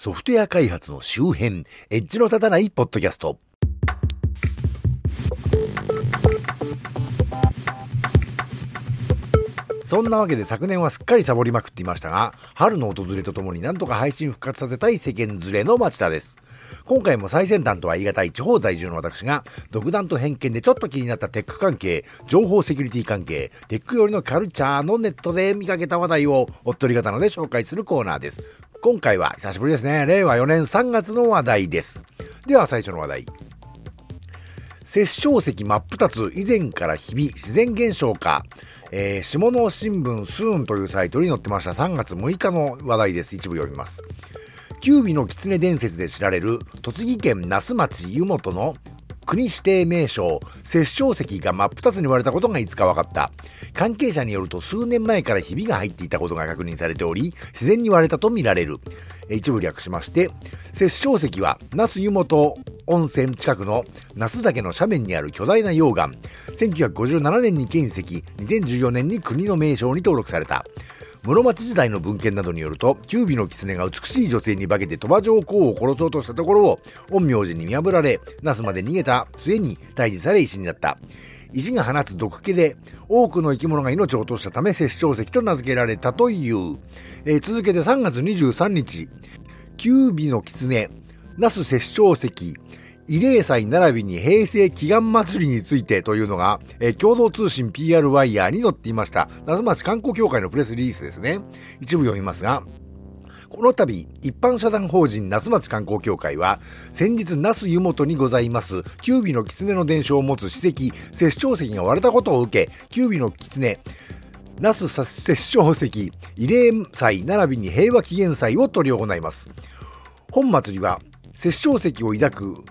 ソフトウェア開発の周辺、エッジの立たないポッドキャスト。そんなわけで昨年はすっかりサボりまくっていましたが、春の訪れとともになんとか配信復活させたい世間連れの町田です。今回も最先端とは言い難い地方在住の私が、独断と偏見でちょっと気になったテック関係、情報セキュリティ関係、テック寄りのカルチャーのネットで見かけた話題をおっとり刀で紹介するコーナーです。今回は久しぶりですね。令和4年3月の話題です。では最初の話題。殺生石真っ二つ以前から日々自然現象か。えー、下野新聞スーンというサイトに載ってました3月6日の話題です。一部読みます。九尾の狐伝説で知られる栃木県那須町湯本の国指定名称、殺生石が真っ二つに割れたことがいつか分かった。関係者によると数年前からひびが入っていたことが確認されており、自然に割れたとみられる。一部略しまして、殺生石は那須湯本温泉近くの那須岳の斜面にある巨大な溶岩。1957年に建石、2014年に国の名称に登録された。室町時代の文献などによると、九尾の狐が美しい女性に化けて鳥羽上皇を殺そうとしたところを、陰陽師に見破られ、那須まで逃げた末に退治され石になった。石が放つ毒気で多くの生き物が命を落としたため殺生石と名付けられたという。えー、続けて3月23日、九尾の狐、那須殺生石、慰霊祭並びに平成祈願祭りについてというのが、えー、共同通信 PR ワイヤーに載っていました。那須町観光協会のプレスリリースですね。一部読みますが、この度、一般社団法人那須町観光協会は、先日那須湯本にございます、九尾の狐の伝承を持つ史跡、摂政石が割れたことを受け、九尾の狐、那須摂政石、慰霊祭並びに平和祈願祭を執り行います。本祭りは、摂政石を抱く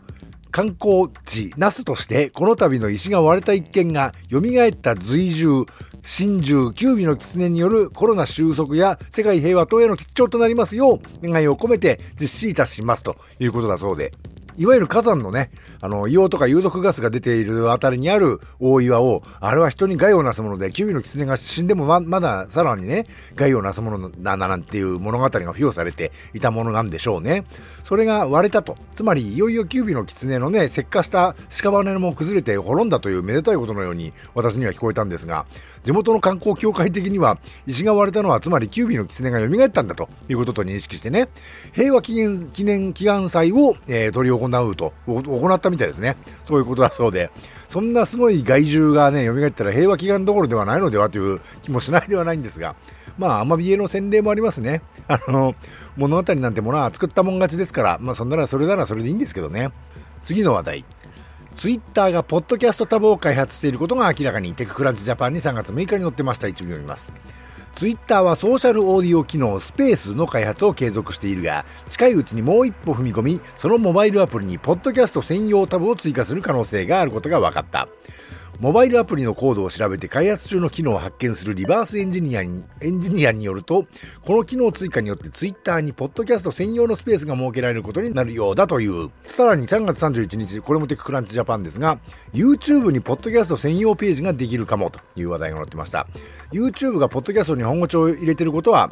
観光地那須としてこの度の石が割れた一件が蘇った随従真珠九尾の狐によるコロナ収束や世界平和等への吉兆となりますよう願いを込めて実施いたしますということだそうで。いわゆる火山のね、あの、硫黄とか有毒ガスが出ているあたりにある大岩を、あれは人に害をなすもので、キュウイの狐が死んでもままださらにね、害をなすものだなんていう物語が付与されていたものなんでしょうね。それが割れたと。つまり、いよいよキュウイの狐のね、石化した屍も崩れて滅んだというめでたいことのように私には聞こえたんですが、地元の観光協会的には、石が割れたのはつまりキュウイの狐が蘇ったんだということと認識してね、平和記念記念祈願祭を、えー、取り行うと、行ったみたいですね。そういうことだそうで、そんなすごい害獣がね、蘇ったら平和祈願どころではないのではという気もしないではないんですが、まあ、アマビエの洗礼もありますね。あの、物語なんてものは作ったもん勝ちですから、まあ、そんならそれならそれでいいんですけどね。次の話題。ツイッターがポッドキャストタブを開発していることが明らかにテッククランチジャパンに3月6日に載ってました。一部読みます。ツイッターはソーシャルオーディオ機能スペースの開発を継続しているが、近いうちにもう一歩踏み込み、そのモバイルアプリにポッドキャスト専用タブを追加する可能性があることが分かった。モバイルアプリのコードを調べて開発中の機能を発見するリバースエンジニアにエンジニアによると、この機能追加によってツイッターにポッドキャスト専用のスペースが設けられることになるようだという。さらに3月31日、これも TechCrunch Japan ですが、YouTube にポッドキャスト専用ページができるかもという話題が載ってました。YouTube がポッドキャストに本腰を入れてることは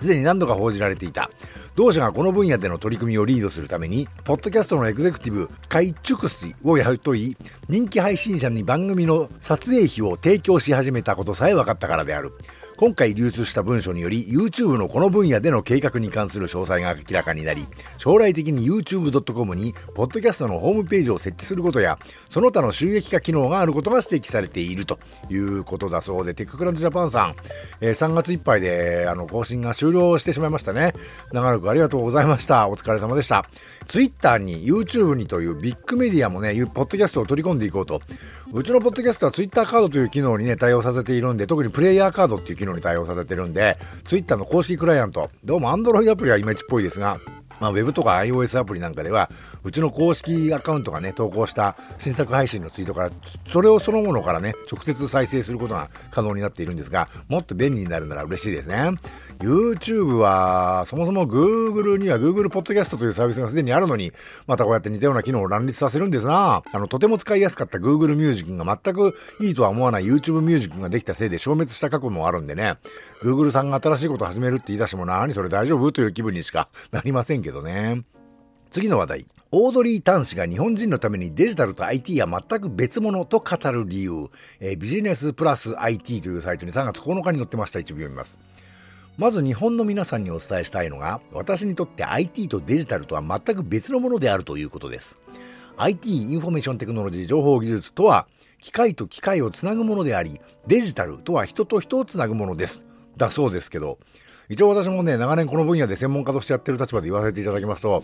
すでに何度か報じられていた。同社がこの分野での取り組みをリードするために、ポッドキャストのエグゼクティブ、海畜氏を雇い、人気配信者に番組の撮影費を提供し始めたことさえ分かったからである。今回流通した文書により YouTube のこの分野での計画に関する詳細が明らかになり将来的に YouTube.com にポッドキャストのホームページを設置することやその他の収益化機能があることが指摘されているということだそうでテッククランチジャパンさん、えー、3月いっぱいであの更新が終了してしまいましたね。長らくありがとうございました。お疲れ様でした。Twitter に YouTube にというビッグメディアもねポッドキャストを取り込んでいこうとうちのポッドキャストはツイッターカードという機能にね対応させているんで特にプレイヤーカードっていう機能に対応させてるんで、ツイッターの公式クライアント、どうも Android アプリはいまいちっぽいですが、まあ、Web とか iOS アプリなんかでは、うちの公式アカウントがね、投稿した新作配信のツイートから、それをそのものからね、直接再生することが可能になっているんですが、もっと便利になるなら嬉しいですね。YouTube は、そもそも Google には Google Podcast というサービスがすでにあるのに、またこうやって似たような機能を乱立させるんですな。あの、とても使いやすかった Google Music が全くいいとは思わない YouTube Music ができたせいで消滅した過去もあるんでね、Google さんが新しいことを始めるって言い出しても何それ大丈夫という気分にしかなりませんけどけどね。次の話題。オードリー・タン氏が日本人のためにデジタルと IT は全く別物と語る理由、えー、ビジネスプラス IT というサイトに3月9日に載ってました。一部読みます。まず日本の皆さんにお伝えしたいのが、私にとって IT とデジタルとは全く別のものであるということです。IT、インフォメーションテクノロジー、情報技術とは、機械と機械をつなぐものであり、デジタルとは人と人をつなぐものです。だそうですけど、一応私もね、長年この分野で専門家としてやってる立場で言わせていただきますと、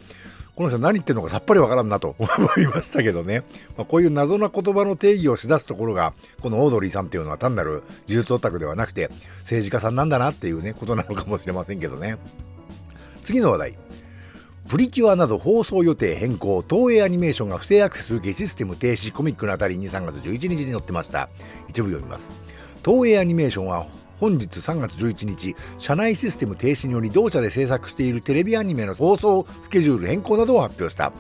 この人何言ってるのかさっぱりわからんなと 思いましたけどね、まあ、こういう謎な言葉の定義をしだすところが、このオードリーさんっていうのは単なる技術オタクではなくて、政治家さんなんだなっていうね、ことなのかもしれませんけどね。次の話題。プリキュアなど放送予定変更、東映アニメーションが不正アクセス受けシステム停止、コミックのあたりに3月11日に載ってました。一部読みます。東映アニメーションは本日3月11日、社内システム停止により同社で制作しているテレビアニメの放送スケジュール変更などを発表した。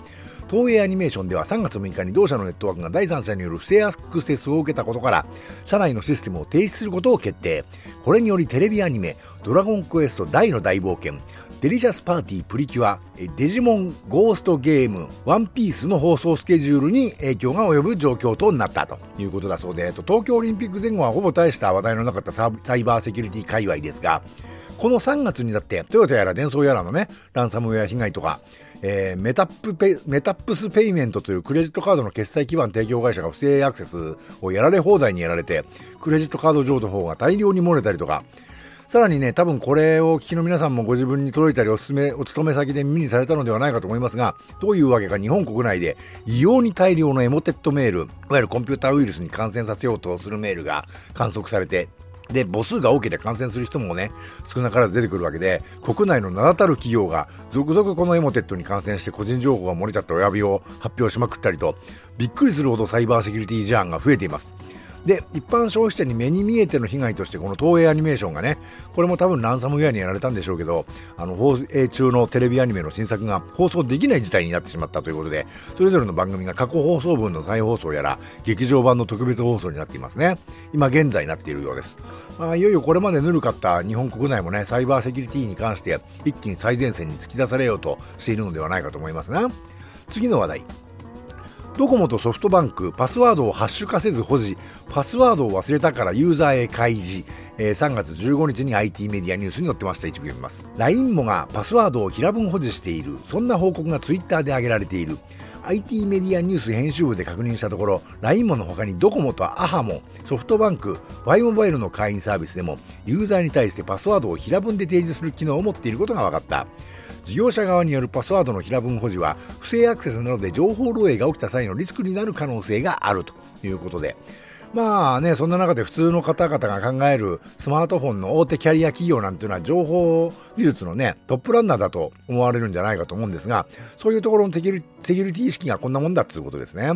東映アニメーションでは3月6日に同社のネットワークが第三者による不正アクセスを受けたことから、社内のシステムを停止することを決定。これによりテレビアニメ、ドラゴンクエスト ダイの大冒険、デリシャスパーティープリキュア、デジモンゴーストゲーム、ワンピースの放送スケジュールに影響が及ぶ状況となったということだそうで、東京オリンピック前後はほぼ大した話題のなかったサイバーセキュリティ界隈ですが、この3月になってトヨタやらデンソーやらのね、ランサムウェア被害とか、えー、メタップペメタップスペイメントというクレジットカードの決済基盤提供会社が不正アクセスをやられ放題にやられて、クレジットカード情報が大量に漏れたりとか、さらにね、多分これお聞きの皆さんもご自分に届いたりおすすめ、お勤め先で耳にされたのではないかと思いますが、どういうわけか日本国内で異様に大量の Emotet メール、いわゆるコンピューターウイルスに感染させようとするメールが観測されて、で、母数が多ければ感染する人もね、少なからず出てくるわけで、国内の名だたる企業が続々このエモテットに感染して個人情報が漏れちゃったお詫びを発表しまくったりと、びっくりするほどサイバーセキュリティ事案が増えています。で、一般消費者に目に見えての被害として、この東映アニメーションがね、これも多分ランサムウェアにやられたんでしょうけど、あの、放映中のテレビアニメの新作が放送できない事態になってしまったということで、それぞれの番組が過去放送分の再放送やら、劇場版の特別放送になっていますね。今現在になっているようです。まあ、いよいよこれまでぬるかった日本国内もね、サイバーセキュリティに関して一気に最前線に突き出されようとしているのではないかと思いますな。次の話題。ドコモとソフトバンク、パスワードをハッシュ化せず保持、パスワードを忘れたからユーザーへ開示、えー、3月15日に IT メディアニュースに載ってました。一部読みます。LINE もがパスワードを平分保持している、そんな報告が Twitter で挙げられている。IT メディアニュース編集部で確認したところ、LINE もの他にドコモとアハモ、ソフトバンク、Y モバイルの会員サービスでも、ユーザーに対してパスワードを平分で提示する機能を持っていることが分かった。事業者側によるパスワードの平分保持は不正アクセスなどで情報漏洩が起きた際のリスクになる可能性があるということでまあね、そんな中で普通の方々が考えるスマートフォンの大手キャリア企業なんていうのは情報技術のね、トップランナーだと思われるんじゃないかと思うんですが、そういうところのセキュリティ意識がこんなもんだっていうことですね。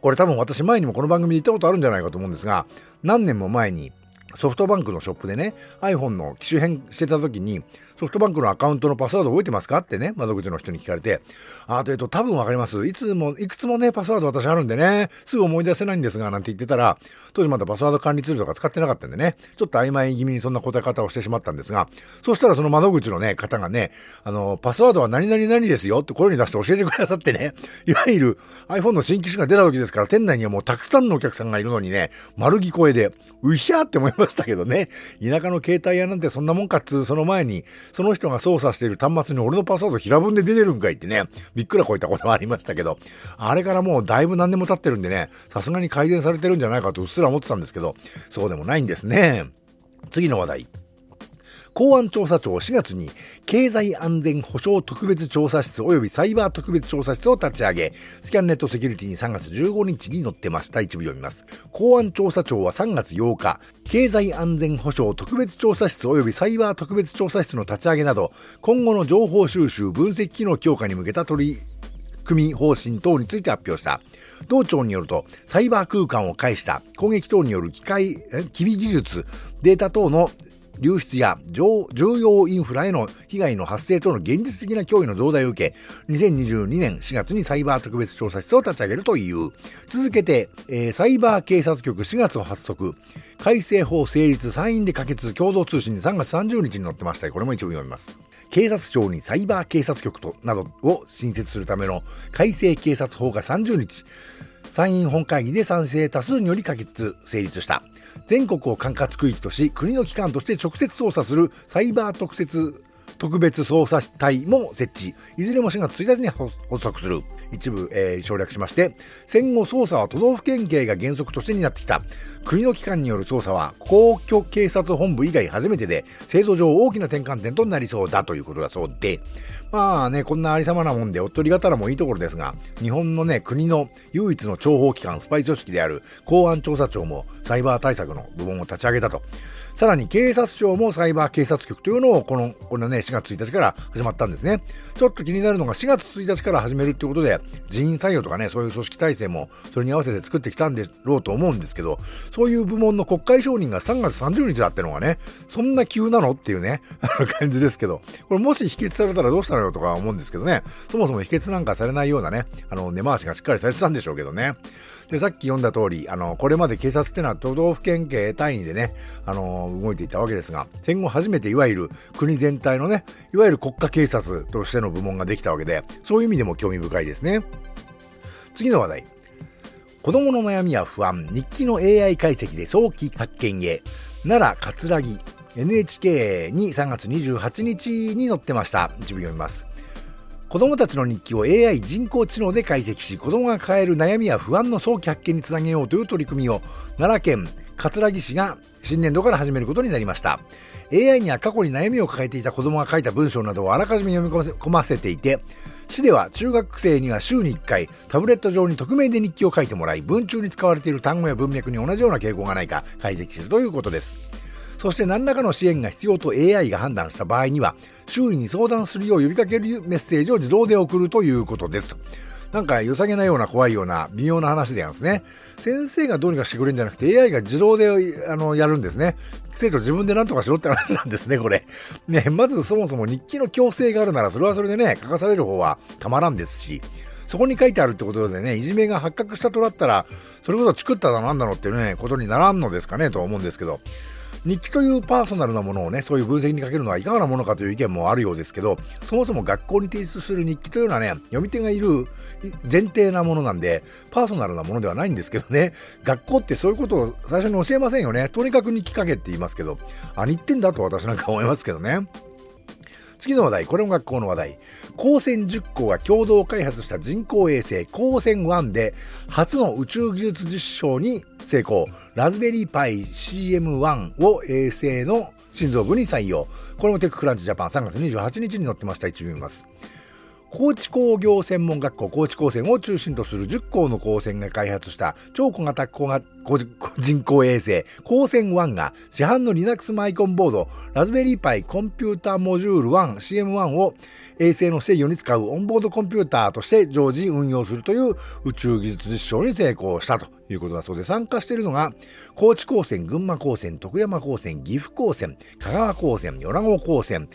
これ多分私前にもこの番組で言ったことあるんじゃないかと思うんですが、何年も前にソフトバンクのショップでね、iPhone の機種変してた時に、ソフトバンクのアカウントのパスワード覚えてますか？ってね、窓口の人に聞かれて、あーというと、多分わかります。いつも、いくつもね、パスワード私あるんでね、すぐ思い出せないんですが、なんて言ってたら、当時まだパスワード管理ツールとか使ってなかったんでね、ちょっと曖昧気味にそんな答え方をしてしまったんですが、そしたらその窓口のね、方がね、あの、パスワードは何々何ですよって声に出して教えてくださってね、いわゆる iPhone の新機種が出た時ですから、店内にはもうたくさんのお客さんがいるのにね、丸聞こえで、うひゃーって思いまましたけどね、田舎の携帯屋なんてそんなもんかっつう、その前に、その人が操作している端末に俺のパスワード平分で出てるんかいってね、びっくらこいたこともありましたけど、あれからもうだいぶ何年も経ってるんでね、さすがに改善されてるんじゃないかとうっすら思ってたんですけど、そうでもないんですね。次の話題。公安調査庁4月に経済安全保障特別調査室及びサイバー特別調査室を立ち上げ、スキャンネットセキュリティに3月15日に載ってました。一部読みます。公安調査庁は3月8日、経済安全保障特別調査室及びサイバー特別調査室の立ち上げなど、今後の情報収集分析機能強化に向けた取り組み方針等について発表した。同庁によると、サイバー空間を介した攻撃等による機械、機微技術、データ等の流出や重要インフラへの被害の発生との現実的な脅威の増大を受け、2022年4月にサイバー特別調査室を立ち上げるという。続けて、えー、サイバー警察局4月を発足、改正法成立参院で可決共同通信に3月30日に載ってましたこれも一部読みます。警察庁にサイバー警察局となどを新設するための改正警察法が30日、参院本会議で賛成多数により可決、成立した。全国を管轄区域とし、国の機関として直接捜査するサイバー特設特別捜査隊も設置。いずれも4月1日に発足する。一部、えー、省略しまして、戦後捜査は都道府県警が原則として担ってきた。国の機関による捜査は公共警察本部以外初めてで、制度上大きな転換点となりそうだということだそうで、まあね、こんなありさまなもんで、おっとりがたらもいいところですが、日本のね、国の唯一の諜報機関、スパイ組織である公安調査庁もサイバー対策の部門を立ち上げたと。さらに警察庁もサイバー警察局というのをこの、このね、4月1日から始まったんですね。ちょっと気になるのが4月1日から始めるってことで、人員採用とかね、そういう組織体制もそれに合わせて作ってきたんでろうと思うんですけど、そういう部門の国会承認が3月30日だってのがね、そんな急なのっていうね、感じですけど、これもし否決されたらどうしたのよとか思うんですけどね、そもそも否決なんかされないようなね、あの、根回しがしっかりされてたんでしょうけどね。で、さっき読んだ通り、あの、これまで警察っていうのは都道府県警単位でね、あの、動いていたわけですが、戦後初めていわゆる国全体のね、いわゆる国家警察としての部門ができたわけで、そういう意味でも興味深いですね。次の話題。子供の悩みや不安、日記の AI 解析で早期発見へ、奈良葛城 NHK に3月28日に載ってました。一部読みます。子供たちの日記を AI 人工知能で解析し、子供が抱える悩みや不安の早期発見につなげようという取り組みを、奈良県葛城市が新年度から始めることになりました。AI には過去に悩みを抱えていた子供が書いた文章などをあらかじめ読み込ませていて、市では中学生には週に1回タブレット上に匿名で日記を書いてもらい文中に使われている単語や文脈に同じような傾向がないか解析するということですそして何らかの支援が必要と AI が判断した場合には周囲に相談するよう呼びかけるメッセージを自動で送るということですなんか良さげなような怖いような微妙な話でやんですね。先生がどうにかしてくれるんじゃなくて AI が自動であのやるんですね。生徒自分で何とかしろって話なんですね、これ。ね、まずそもそも日記の強制があるなら、それはそれでね、書かされる方はたまらんですし、そこに書いてあるってことでね、いじめが発覚したとなったら、それこそ作っただなんだろうっていうね、ことにならんのですかね、と思うんですけど、日記というパーソナルなものをね、そういう分析にかけるのはいかがなものかという意見もあるようですけど、そもそも学校に提出する日記というのはね、読み手がいる前提なものなんで、パーソナルなものではないんですけどね、学校ってそういうことを最初に教えませんよね。とにかく日記かけって言いますけど、あ、日ってんだと私なんか思いますけどね。次の話題、これも学校の話題。高専10校が共同開発した人工衛星高専1で初の宇宙技術実証に成功。ラズベリーパイ CM1 を衛星の心臓部に採用。これもテッククランチジャパン3月28日に載ってました。一部見ます。高知工業専門学校高知高専を中心とする10校の高専が開発した超小型小型人工衛星高専1が市販の Linux マイコンボードラズベリーパイコンピューターモジュール 1CM1 を衛星の制御に使うオンボードコンピューターとして常時運用するという宇宙技術実証に成功したということだそうで参加しているのが高知高専群馬高専徳山高専岐阜高専香川高専米子高専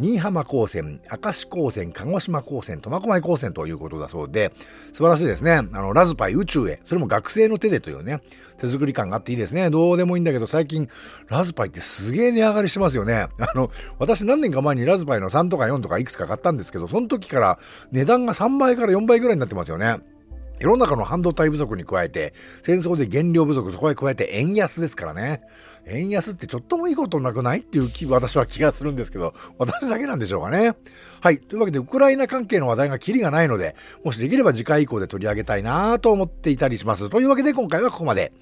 新居浜高専、明石高専、鹿児島高専、苫小牧高専ということだそうで、素晴らしいですね。あの、ラズパイ宇宙へ、それも学生の手でというね、手作り感があっていいですね。どうでもいいんだけど、最近、ラズパイってすげえ値上がりしてますよね。あの、私何年か前にラズパイの3とか4とかいくつか買ったんですけど、その時から値段が3倍から4倍ぐらいになってますよね。世の中の半導体不足に加えて、戦争で原料不足、そこへ加えて円安ですからね。円安ってちょっともいいことなくない？っていう気、私は気がするんですけど、私だけなんでしょうかね。はい。というわけで、ウクライナ関係の話題がキリがないので、もしできれば次回以降で取り上げたいなと思っていたりします。というわけで、今回はここまで。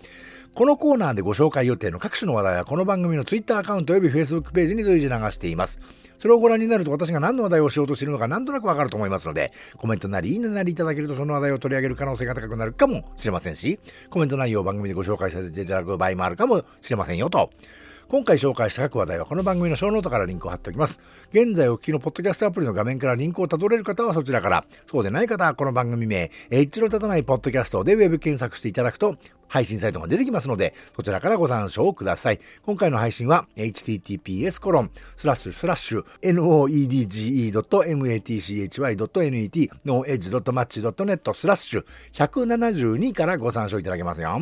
このコーナーでご紹介予定の各種の話題はこの番組の Twitter アカウント及び Facebook ページに随時流しています。それをご覧になると私が何の話題をしようとしているのかなんとなくわかると思いますので、コメントなりいいねなりいただけるとその話題を取り上げる可能性が高くなるかもしれませんし、コメント内容を番組でご紹介させていただく場合もあるかもしれませんよと。今回紹介した各話題はこの番組のショーノートからリンクを貼っておきます。現在お聞きのポッドキャストアプリの画面からリンクをたどれる方はそちらから、そうでない方はこの番組名、一度立たないポッドキャストでウェブ検索していただくと、配信サイトが出てきますので、そちらからご参照ください。今回の配信は、https コロン、スラッシュスラッシュ、noedge.matchy.net、noedge.match.net スラッシュ172からご参照いただけますよ。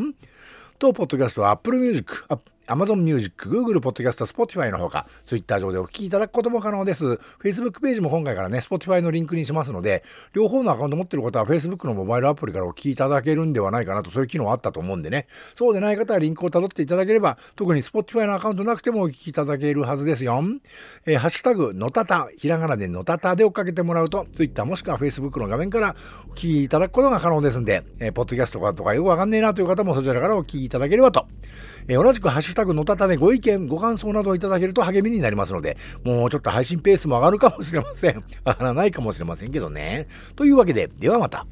と、ポッドキャストは Apple Music、Amazon Music、Google Podcast、Spotify のほか、Twitter 上でお聞きいただくことも可能です。Facebook ページも今回からね、Spotify のリンクにしますので、両方のアカウント持ってる方は Facebook のモバイルアプリからお聞きいただけるんではないかなと、そういう機能はあったと思うんでね。そうでない方はリンクを辿っていただければ、特に Spotify のアカウントなくてもお聞きいただけるはずですよ。えー、ハッシュタグ、のたた、ひらがなでのたたで追っかけてもらうと、Twitter もしくは Facebook の画面からお聞きいただくことが可能ですんで、えー、ポッドキャストとかよくわかんねえなという方もそちらからお聞きいただければと。えー、同じくハッシュタグのたたねご意見、ご感想などをいただけると励みになりますので、もうちょっと配信ペースも上がるかもしれません。上がらないかもしれませんけどね。というわけで、ではまた。